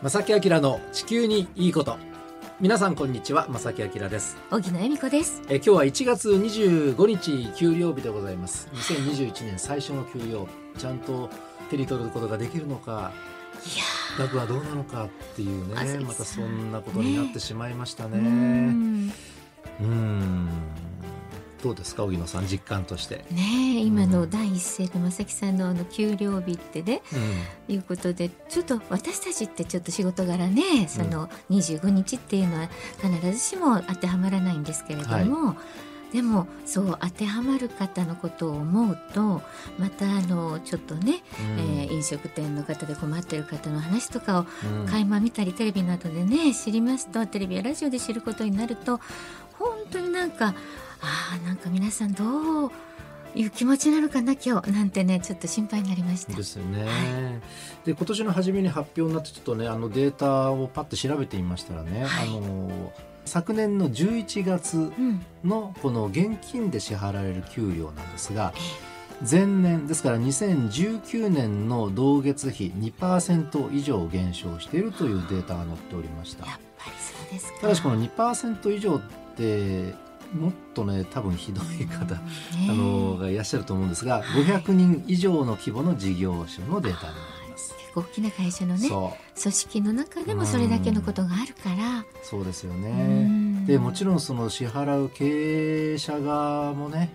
正木明の地球にいいこと。皆さんこんにちは正木明です。荻野恵美子です。え今日は1月25日給料日でございます。2021年最初の給料ちゃんと手に取ることができるのかいや額はどうなのかっていうねまたそんなことになってしまいましたね。ん。うんどうですか荻野さん実感として、ねえ今のうん第一声の正木さんのあの給料日ってねうん。いうことでちょっと私たちってちょっと仕事柄ねその25日っていうのは必ずしも当てはまらないんですけれども、でもそう当てはまる方のことを思うとまたあのちょっとね、うん。えー飲食店の方で困ってる方の話とかをうん。垣間見たりテレビなどでね知りますとテレビやラジオで知ることになると本当になんかあーなんか皆さんどういう気持ちなのかな今日なんてねちょっと心配になりました。ですよね、はで今年の初めに発表になってちょっとねあのデータをパッと調べてみましたらね、はい。あの昨年の11月うん。のこの現金で支払われる給料なんですが前年ですから2019年の同月比2%以上減少しているというデータが載っておりました。やっぱりそうですか。ただしこの2%以上ってもっとね多分ひどい方、ねあのがいらっしゃると思うんですが、500人以上の規模の事業所のデータになります。結構大きな会社のね組織の中でもそれだけのことがあるから。そうですようね。んでもちろんその支払う経営者側もね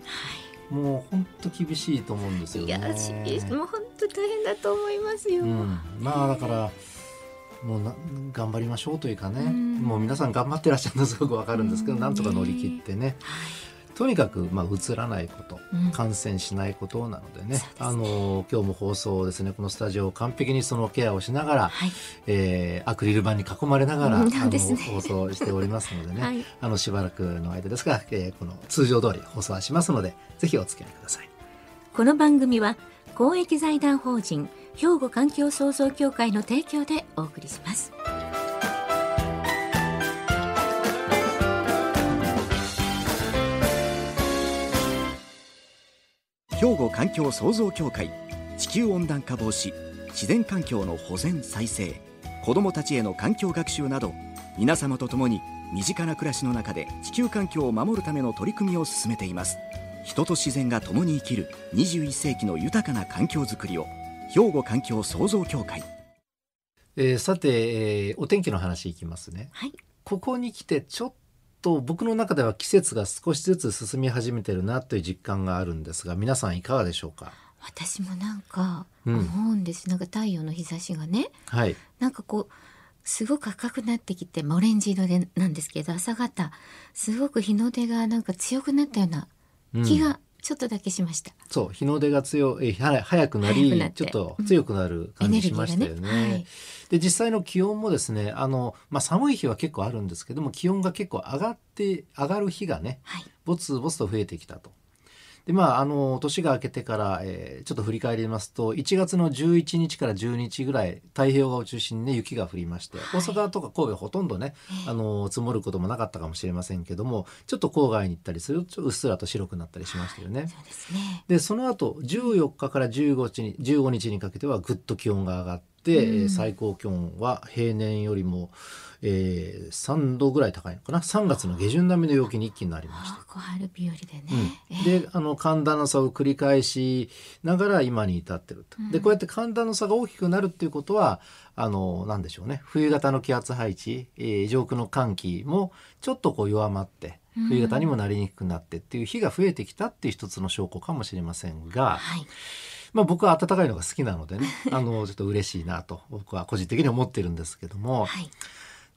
もう本当厳しいと思うんですよいね。やしもう本当大変だと思いますよ。うん、まあだからもうな頑張りましょうというかね、うん。もう皆さん頑張ってらっしゃるの すごくわかるんですけど、うん。なんとか乗り切ってね。とにかくまあ移らないこと、うん。感染しないことなのでね。あの今日も放送ですねこのスタジオを完璧にそのケアをしながら、はい。えーアクリル板に囲まれながら、うんあの放送しておりますのでね、はい。あのしばらくの間ですが、えーこの通常通り放送はしますのでぜひお付き合いください。この番組は公益財団法人兵庫環境創造協会の提供でお送りします。兵庫環境創造協会地球温暖化防止自然環境の保全再生子どもたちへの環境学習など皆様と共に身近な暮らしの中で地球環境を守るための取り組みを進めています人と自然が共に生きる21世紀の豊かな環境づくりを兵庫環境創造協会。えーさて、えーお天気の話いきますね。はい。ここに来てちょっと僕の中では季節が少しずつ進み始めてるなという実感があるんですが皆さんいかがでしょうか？私もなんかうん。思うんです、なんか太陽の日差しがね。はい。なんかこうすごく赤くなってきて、まあ、オレンジ色でなんですけど朝方すごく日の出がなんか強くなったようなうん。気がちょっとだけしました、そう日の出が強い早くなりちょっと強くなる感じしましたよね。エネルギーがね。はい。で実際の気温もですねあの、まあ、寒い日は結構あるんですけども気温が結構上がって上がる日がねはい。ぼつぼつと増えてきたと。でまあ、あの年が明けてから、えーちょっと振り返りますと1月の11日から12日ぐらい太平洋側を中心に、ね、雪が降りまして、はい。大阪とか神戸ほとんどね、ええ。あの積もることもなかったかもしれませんけどもちょっと郊外に行ったりするとうっすらと白くなったりしましたよね。そうですね。でその後14日から15日に ,15 日にかけてはぐっと気温が上がって、うん。えー最高気温は平年よりも、えー3度ぐらい高いのかな？3月の下旬並みの陽気に一気になりました。小春日和でね、うん、ええであの寒暖の差を繰り返しながら今に至ってると。でこうやって寒暖の差が大きくなるっていうことはあのなんでしょうね。冬型の気圧配置、えー上空の寒気もちょっとこう弱まってうん。冬型にもなりにくくなってっていう日が増えてきたっていう一つの証拠かもしれませんが、はい。まあ、僕は暖かいのが好きなのでねあのちょっと嬉しいなと僕は個人的に思ってるんですけどもはい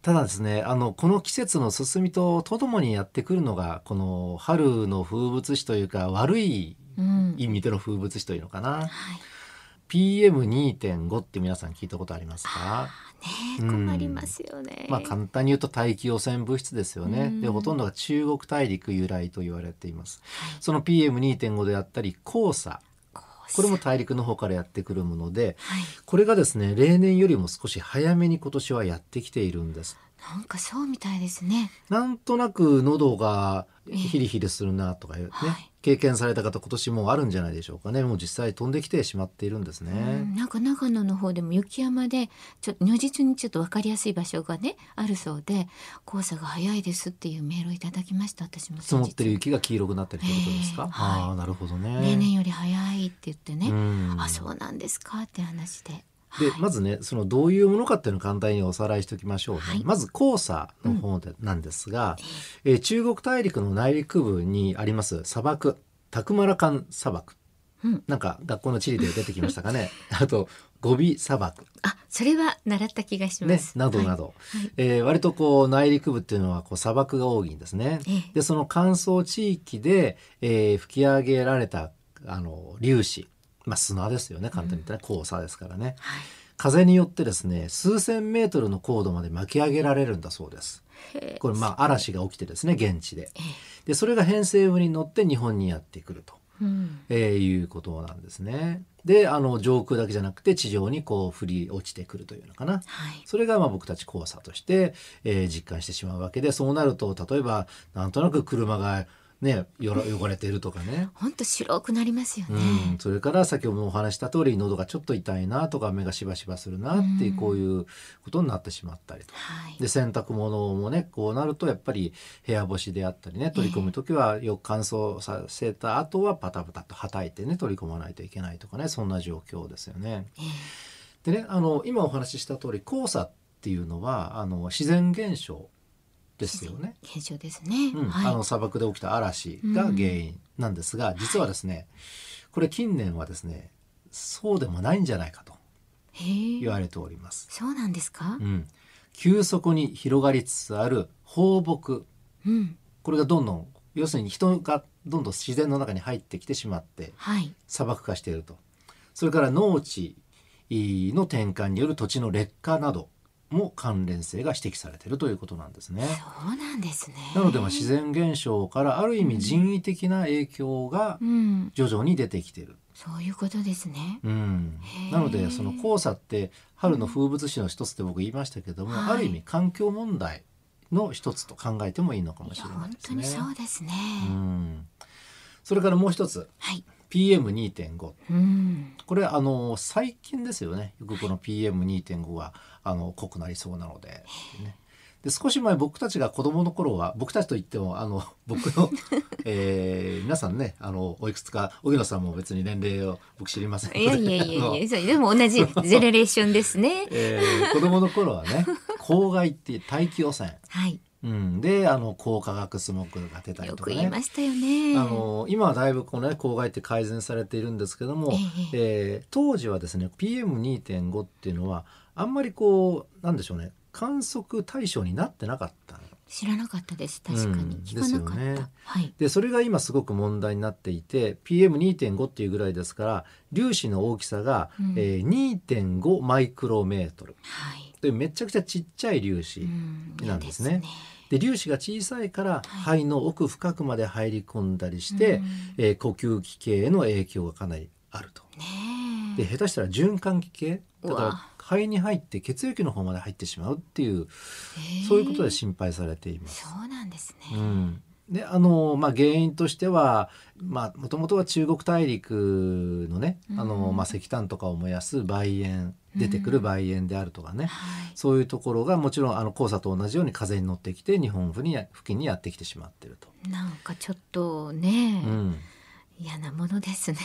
ただですねあのこの季節の進みととともにやってくるのがこの春の風物詩というか悪いうん意味での風物詩というのかな。はい。PM2.5 って皆さん聞いたことありますか？ね困りますよね、まあ簡単に言うと大気汚染物質ですよね。うん。でほとんどが中国大陸由来と言われています。その PM2.5 であったり黄砂これも大陸の方からやってくるものではい。これがですね例年よりも少し早めに今年はやってきているんですなんかそうみたいですね。なんとなく喉がヒリヒリするなとかいうね、はい。経験された方今年もあるんじゃないでしょうかね。もう実際飛んできてしまっているんですね。うんなんか長野の方でも雪山でちょ如実にちょっと分かりやすい場所がねあるそうで黄砂が早いですっていうメールをいただきました私も積もってる雪が黄色くなってるってことですか、ええはい。ああなるほどね。例年より早いって言ってね、うん。あそうなんですかって話ででまずねそのどういうものかっていうのを簡単におさらいしておきましょうね、はい。まず黄砂の方で、なんですが、えー中国大陸の内陸部にあります砂漠。タクマラカン砂漠、うん。なんか学校の地理で出てきましたかね。あとゴビ砂漠。あそれは習った気がしまねす、などなど、はいはい。えー割とこう内陸部っていうのはこう砂漠が多いんですね。ええ。でその乾燥地域で、えー吹き上げられたあの粒子、まあ、砂ですよね簡単に言ったら黄砂ですからね。はい風によってですね数千メートルの高度まで巻き上げられるんだそうです。これまあ嵐が起きてですね現地で。えでそれが偏西風に乗って日本にやってくると。えうんえーいうことなんですね。であの上空だけじゃなくて地上にこう降り落ちてくるというのかな。はいそれがまあ僕たち黄砂として、えー実感してしまうわけでそうなると例えばなんとなく車がねよろ汚れているとかね。本当白くなりますよね、うん、それから先ほどもお話しした通り喉がちょっと痛いなとか目がしばしばするなっていううんこういうことになってしまったりと。はいで洗濯物もねこうなるとやっぱり部屋干しであったりね取り込む時はよく乾燥させた後はパタパタとはたいてね取り込まないといけないとかねそんな状況ですよね。えでねあの今お話しした通り黄砂っていうのはあの自然現象ですよね。え現象ですね、うん。はい。あの砂漠で起きた嵐が原因なんですが、実はですねこれ近年はですねそうでもないんじゃないかと言われております。そうなんですか？うん、急速に広がりつつある放牧。うん。これがどんどん要するに人がどんどん自然の中に入ってきてしまってはい。砂漠化していると。それから農地の転換による土地の劣化なども関連性が指摘されているということなんですね。そうなんですね。なのでまあ自然現象からある意味人為的な影響がうん。徐々に出てきている。そういうことですね。うん。なのでその黄砂って春の風物詩の一つって僕言いましたけども、はい。ある意味環境問題の一つと考えてもいいのかもしれない本当ですね。にそうですね、うん。それからもう一つ。はい PM2.5 うん。これあの最近ですよね。よくこの PM2.5 があの濃くなりそうなので,、ね、で少し前僕たちが子供の頃は僕たちといってもあの僕の、えー皆さんねあのおいくつか荻野さんも別に年齢を僕知りませんので。いやいやいやいやでも同じジェネレーションですね。えー子供の頃はね 公害って大気汚染、はいうん、であの高化学スモッグが出たりとかね。言いましたよね。あの今はだいぶこのね公害って改善されているんですけども、ええ。ー当時はですね PM2.5 っていうのはあんまりこうなんでしょうね観測対象になってなかったの。知らなかったです。確かに、うん聞かなかった、ですよね。はい。でそれが今すごく問題になっていて PM2.5 っていうぐらいですから粒子の大きさが、うん。えー2.5マイクロメートル。はい、でめちゃくちゃちっちゃい粒子、うん。なんですね。嫌で粒子が小さいからはい。肺の奥深くまで入り込んだりして、うん。えー呼吸器系への影響がかなりあると。ねで下手したら循環器系だから肺に入って血液の方まで入ってしまうっていうえ。そういうことで心配されています。そうなんですうね、ん、であのまあ原因としてはまあもともとは中国大陸のね、あのうん。まあ、石炭とかを燃やす梅塩出てくる梅塩であるとかね、はい。そういうところがもちろんあの黄砂と同じように風に乗ってきて日本付に付近にやってきてしまっていると。なんかちょっとね、うん。嫌なものですね。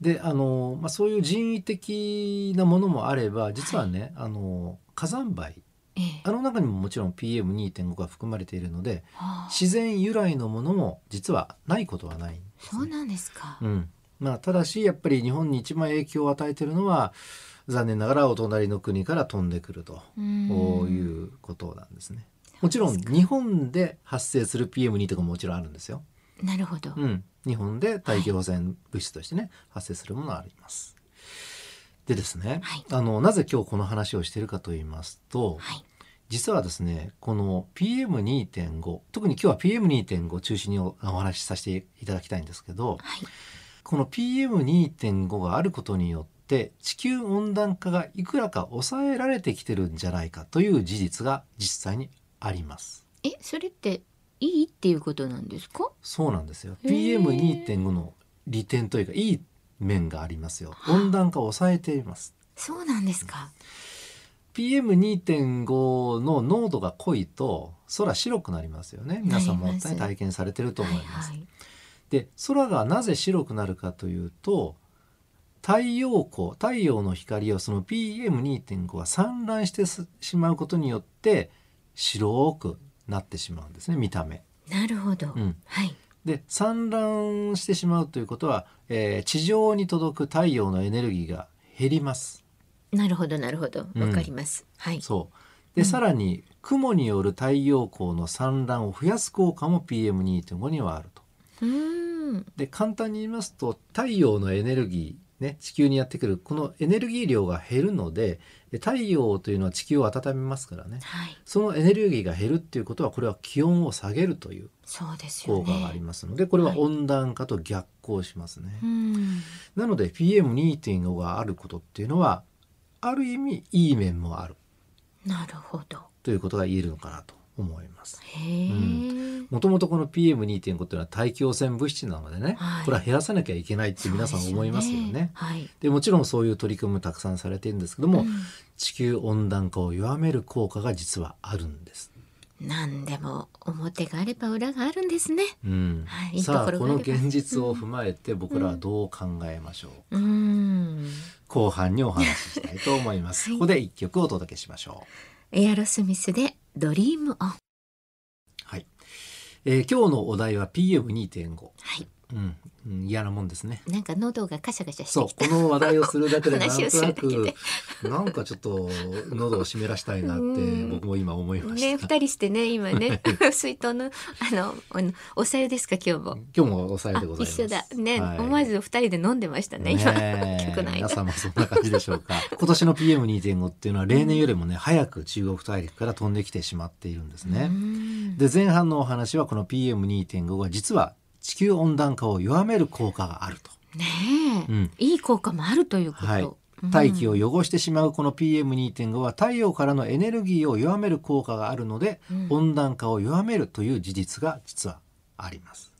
であの、まあ、そういう人為的なものもあれば実はね、あの火山灰。ええ。あの中にももちろん PM2.5 が含まれているのではあ。自然由来のものも実はないことはないんですね、そうなんですか、うんまあ、ただしやっぱり日本に一番影響を与えているのは残念ながらお隣の国から飛んでくると。うん。いうことなんですね。もちろん日本で発生する PM2 とかももちろんあるんですよ。なるほど、うん、日本で大気汚染物質としてね、発生するものがあります。でですね、はい。あのなぜ今日この話をしているかと言いますと、はい。実はですねこの PM2.5 特に今日は PM2.5 を中心におお話しさせていただきたいんですけどはい。この PM2.5 があることによっって地球温暖化がいくらか抑えられてきてるんじゃないかという事実が実際にあります。えそれっていいっていうことなんですか？そうなんですよ。へー PM2.5 の利点というかいい面がありますよ。はあ温暖化を抑えています。そうなんですか PM2.5 の濃度が濃いと空白くなりますよね。皆さんも体験されてると思います。はいはいで空がなぜ白くなるかというと太陽光太陽の光をその PM2.5 が散乱してしまうことによって白くなってしまうんですね見た目。なるほど、ん。はい。で散乱してしまうということは、えー地上に届く太陽のエネルギーが減ります。なるほどなるほど。うん。わかります、はい。そう。で、さらに雲による太陽光の散乱を増やす効果も PM2.5 にはあると。うーん。で簡単に言いますと太陽のエネルギー、ね、地球にやってくるこのエネルギー量が減るのでで太陽というのは地球を温めますからね。はい。そのエネルギーが減るっていうことはこれは気温を下げるという効果がありますのでこれははい。温暖化と逆行しますね。うん。なので PM2.5 があることっていうのはある意味いい面もある。なるほど。ということが言えるのかなと思います。もともとこの PM2.5 っていうのは大気汚染物質なのでね、はい。これは減らさなきゃいけないって皆さん思いますよね。ですはい。でもちろんそういう取り組みもたくさんされているんですけども、うん。地球温暖化を弱める効果が実はあるんです。何でも表があれば裏があるんですね。うん。はい。さあこの現実を踏まえて僕らはどう考えましょう、うん。後半にお話ししたいと思います、はい。ここで一曲お届けしましょう。エアロスミスでドリームオン。はい、えー今日のお題は PM2.5 はいうん、うん、嫌なもんですね。なんか喉がカシャカシャしてそう。この話題をするだけで なんとなくなんかちょっ今日喉を湿らしたいなってうん。僕も今思いました、ね二人してね今ね水筒のあのあのおさゆですか今日も。今日も抑えあでございます。一緒だ。ね、はい。思わず二人で飲んでましたね今ねえ。曲の。間皆さんもそんな感じでしょうか。今年の PM2.5 っていうのは例年よりもね、早く中国大陸から飛んできてしまっているんですね、うん。で前半のお話はこの PM2.5 が実は地球温暖化を弱める効果があると、ねえ、うん。いい効果もあるということ、はい。うん。大気を汚してしまうこの PM2.5 は太陽からのエネルギーを弱める効果があるので、うん。温暖化を弱めるという事実が実はあります。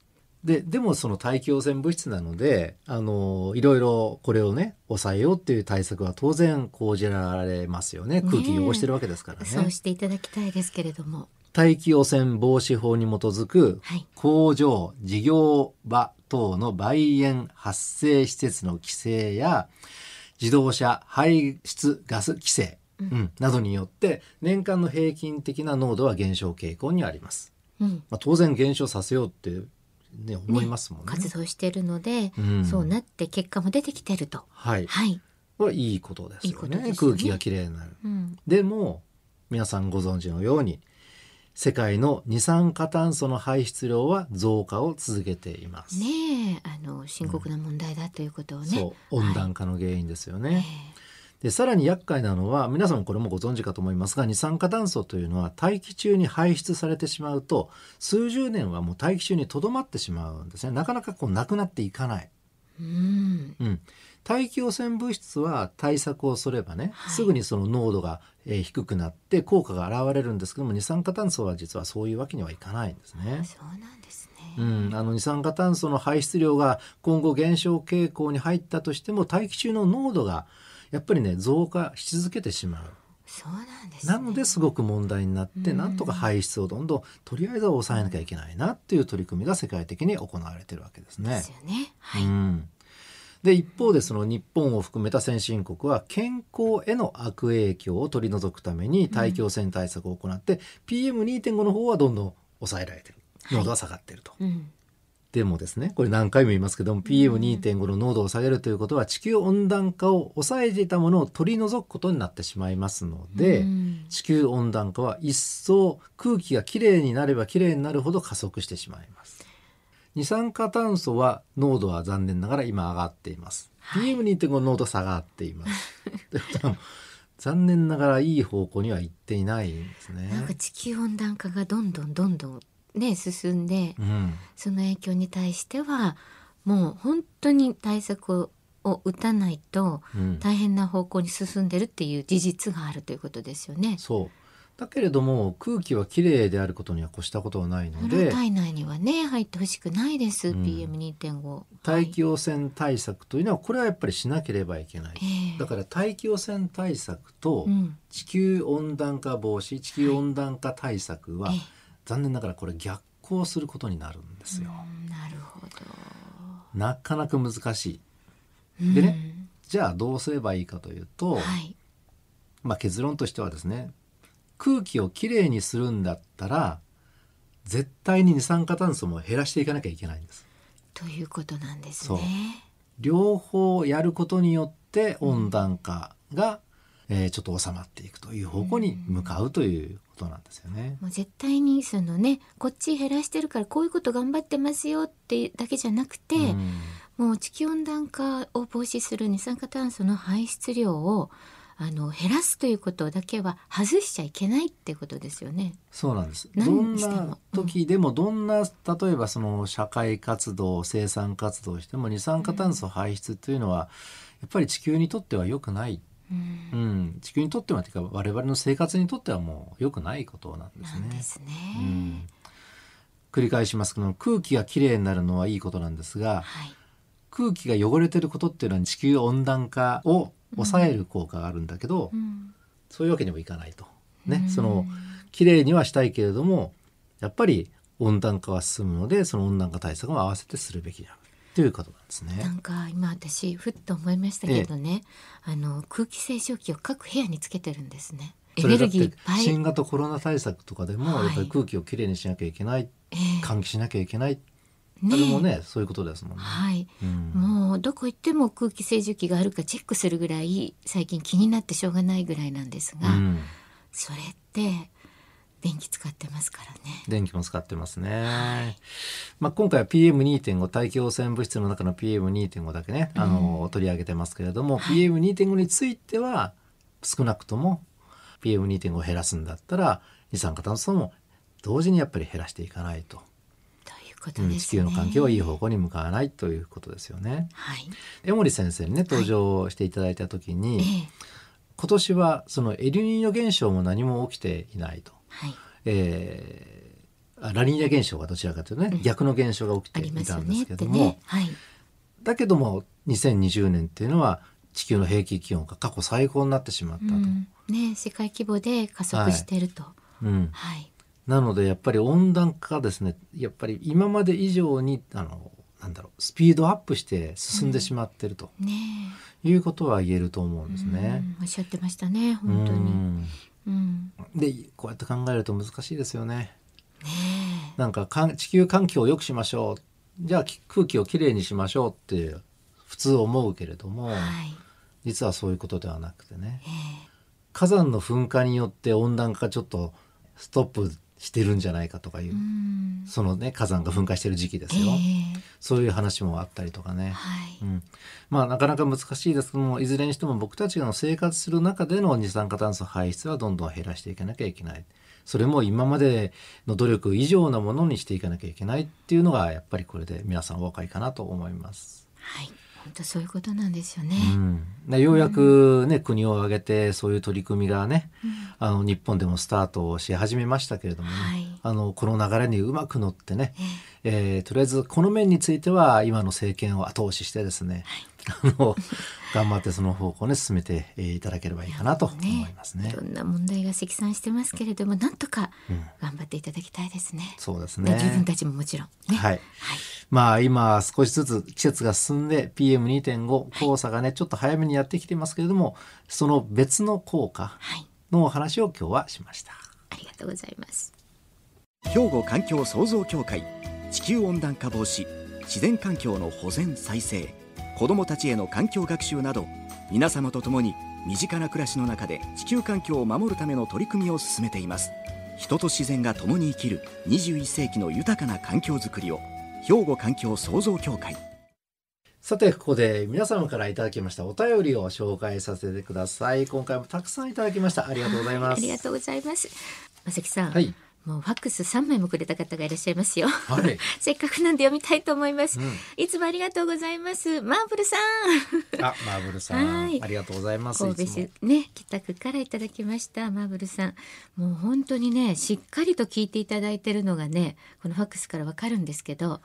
ででもその大気汚染物質なのであのいろいろこれをね抑えようっていう対策は当然講じられますよね。空気汚してるわけですからね。そうしていただきたいですけれども大気汚染防止法に基づくはい。工場事業場等の売煙発生施設の規制や自動車排出ガス規制、うん。などによって年間の平均的な濃度は減少傾向にあります。うん。まあ、当然減少させようって、ね、思いますもんね。活動しているので、うん。そうなって結果も出てきてると。はい、はい、こいいことですいいよねことですよね。空気がきれいになる。うん、でも皆さんご存知のように世界の二酸化炭素の排出量は増加を続けています。ねえあの深刻な問題だということをね、そう。温暖化の原因ですよね。はいでさらに厄介なのは皆さんもこれもご存知かと思いますが二酸化炭素というのは大気中に排出されてしまうと数十年はもう大気中にとどまってしまうんですね。なかなかこうなくなっていかない、うん。うん、大気汚染物質は対策をすればね、はい。すぐにその濃度が、えー低くなって効果が現れるんですけども二酸化炭素は実はそういうわけにはいかないんですね。そうなんですね、うん、あの二酸化炭素の排出量が今後減少傾向に入ったとしても大気中の濃度がやっぱりね増加し続けてしまう。そうなんですね。なのですごく問題になって、うん。なんとか排出をどんどんとりあえずは抑えなきゃいけないなっていう取り組みが世界的に行われてるわけですね。です。よね。はい、うん、で一方でその日本を含めた先進国は健康への悪影響を取り除くために大気汚染対策を行って、PM2.5 の方はどんどん抑えられてる。濃度は下がってると。うん。でもですねこれ何回も言いますけども PM2.5 の濃度を下げるということは地球温暖化を抑えていたものを取り除くことになってしまいますので、うん。地球温暖化は一層空気がきれいになればきれいになるほど加速してしまいます二酸化炭素は濃度は残念ながら今上がっています、はい。PM2.5 の濃度下がっています。残念ながらいい方向には行っていないんですね。なんか地球温暖化がどんどんどんどんね進んでうん。その影響に対してはもう本当に対策をを打たないとうん。大変な方向に進んでるっていう事実があるということですよね。そうだけれども空気はきれいであることには越したことはないので体内にはね入ってほしくないです、うん。PM2.5。大気汚染対策というのはこれはやっぱりしなければいけない、ええ。だから大気汚染対策とうん。地球温暖化防止地球温暖化対策はええ。残念ながらこれ逆行することになるんですよ、うんなるほど。なかなか難しい。うん。でねじゃあどうすればいいかというと、はい。まあ、結論としてはですね空気をきれいにするんだったら絶対に二酸化炭素も減らしていかなきゃいけないんですということなんですね。両方やることによって温暖化が、えーちょっと収まっていくという方向に向かうということなんですよね。もう絶対にそのねこっち減らしてるからこういうこと頑張ってますよってだけじゃなくて、うんもう地球温暖化を防止する二酸化炭素の排出量をあの減らすということだけは外しちゃいけないってことですよね。そうなんです。何どんな時でもどんな例えばその社会活動生産活動をしても二酸化炭素排出というのはやっぱり地球にとっては良くない、うんうん、地球にとってはというか我々の生活にとってはもう良くないことなんですね。すね。うん繰り返しますけど空気がきれいになるのはいいことなんですがはい。空気が汚れてることっていうのは地球温暖化を抑える効果があるんだけど、うんそういうわけにもいかないと。ね、うんその綺麗にはしたいけれどもやっぱり温暖化は進むのでその温暖化対策も合わせてするべきであるということなんですねな。んか今私ふっと思いましたけどね、あの空気清浄機を各部屋につけてるんですね。エネルギー。新型コロナ対策とかでもはいやっぱり空気をきれいにしなきゃいけない、ええ換気しなきゃいけない、ねあれもねそういうことですもんね。はい。うんもうどこ行っても空気清浄機があるかチェックするぐらい最近気になってしょうがないぐらいなんですが、うんそれって電気使ってますからね。電気も使ってますね。まあ、今回は PM2.5 大気汚染物質の中の PM2.5 だけね、あの取り上げてますけれども、PM2.5 については少なくとも PM2.5 を減らすんだったら二酸化炭素も同時にやっぱり減らしていかないと、ことうんですね。地球の環境はいい方向に向かわないということですよね。はい。江森先生にね登場していただいた時に、ええ今年はそのエルニーニョ現象も何も起きていないと。はい。えーあラニーニャ現象がどちらかというとね、逆の現象が起きていたんですけども、てね。はい。だけども2020年っていうのは地球の平均気温が過去最高になってしまったと。うん、ね世界規模で加速してると。うんはい。なのでやっぱり温暖化がですねやっぱり今まで以上にあのなんだろうスピードアップして進んでしまってるとねいうことは言えると思うんえ。ですね。うんおっしゃってましたね。本当に。うんうん。でこうやって考えると難しいですよね。ねなんかかん地球環境を良くしましょうじゃあき空気をきれいにしましょうって普通思うけれども、え。はい。実はそういうことではなくてねええ。火山の噴火によって温暖化がちょっとストップしてるんじゃないかとかいう、うん。そのね火山が噴火してる時期ですえよ、え。そういう話もあったりとかね、はい。うん、まあなかなか難しいですけどもいずれにしても僕たちが生活する中での二酸化炭素排出はどんどん減らしていかなきゃいけないそれも今までの努力以上なものにしていかなきゃいけないっていうのがやっぱりこれで皆さんお分かりかなと思います。はい。本当そういうことなんですよね。うん、でようやくね、国を挙げてそういう取り組みがね、あの日本でもスタートし始めましたけれどもね、はい。あのこの流れにうまく乗ってね、えーとりあえずこの面については今の政権を後押ししてですね、あの頑張ってその方向に進めてえーいただければいいかなと思いますねい。ろんな問題が積算してますけれども、なんとかうん頑張っていただきたいですね。そうですね自分ね。たちももちろんね。はい。はい。まあ今少しずつ季節が進んで PM2.5 黄砂がねちょっと早めにやってきてますけれどもその別の効果はい。のお話を今日はしました。ありがとうございます。兵庫環境創造協会地球温暖化防止自然環境の保全再生子どもたちへの環境学習など皆様と共に身近な暮らしの中で地球環境を守るための取り組みを進めています。人と自然が共に生きる21世紀の豊かな環境づくりを兵庫環境創造協会。さてここで皆様からいただきましたお便りを紹介させてください。今回もたくさんいただきました。ありがとうございます。ありがとうございます。まさきさん。はいもうファックス3枚もくれた方がいらっしゃいますよ。はい。せっかくなんで読みたいと思います。うんいつもありがとうございます。マーブルさん。あ、マーブルさはいん、ありがとうございます。神戸市ね北区からいただきましたマーブルさんもう本当にねしっかりと聞いていただいてるのがねこのファックスからわかるんですけど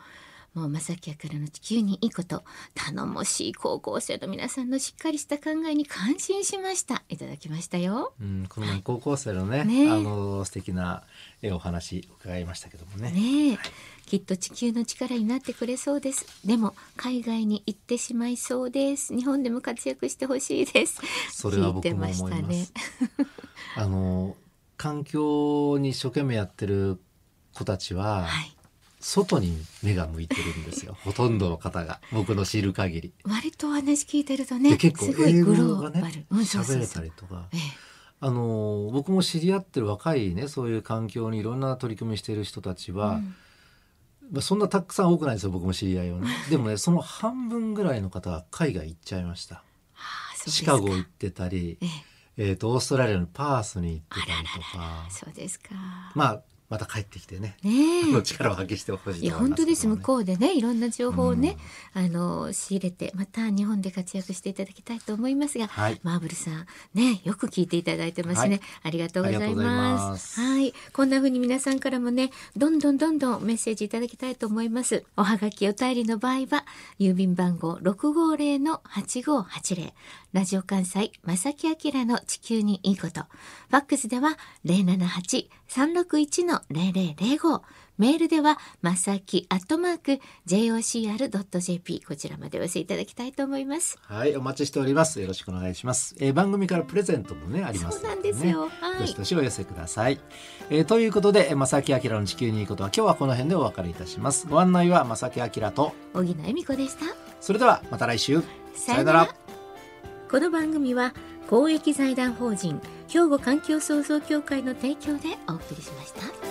もう正木明の地球にいいこと頼もしい高校生の皆さんのしっかりした考えに感心しました。いただきましたよ。うん、この前高校生のね、ねあの素敵なえお話伺いましたけどもね。ねえ、きっと地球の力になってくれそうです。でも海外に行ってしまいそうです。日本でも活躍してほしいです。それは僕も思いね。あの環境に一生懸命やってる子たちは、はい外に目が向いてるんですよ。ほとんどの方が。僕の知る限り。割とお話聞いてるとねで結構英語がね喋れたりとか。ええ。あの僕も知り合ってる若いねそういう環境にいろんな取り組みしている人たちは、うん。まあ、そんなたくさん多くないですよ僕も知り合いはね。でもねその半分ぐらいの方は海外行っちゃいました。シか。カゴ行ってたり、ええ。えー、とオーストラリアのパースに行ってたりとか。そうですか。まあまた帰ってきてね。ねの力を発揮してほしい、ね、いや本当です向こうでねいろんな情報をね、うん、あの仕入れてまた日本で活躍していただきたいと思いますが、はい、マーブルさんねよく聞いていただいてますね、はい、ありがとうございます。はい。こんな風に皆さんからもねどんどんどんどんメッセージいただきたいと思います。おはがきお便りの場合は郵便番号650-8580ラジオ関西正木明の地球にいいこと。ファックスでは078 361-0005。メールでは、まさきアットマーク jocr.jp こちらまでお寄せいただきたいと思います。はい、お待ちしております。よろしくお願いします。えー、番組からプレゼントもねあります、ね、そうなんですよ。はい、どしどしお寄せください。えー、ということで、まさきあきらの地球にいいことは今日はこの辺でお別れいたします。ご案内はまさきあきらと小木野恵美子でした。それではまた来週。さよなら。この番組は公益財団法人。兵庫環境創造協会の提供でお送りしました。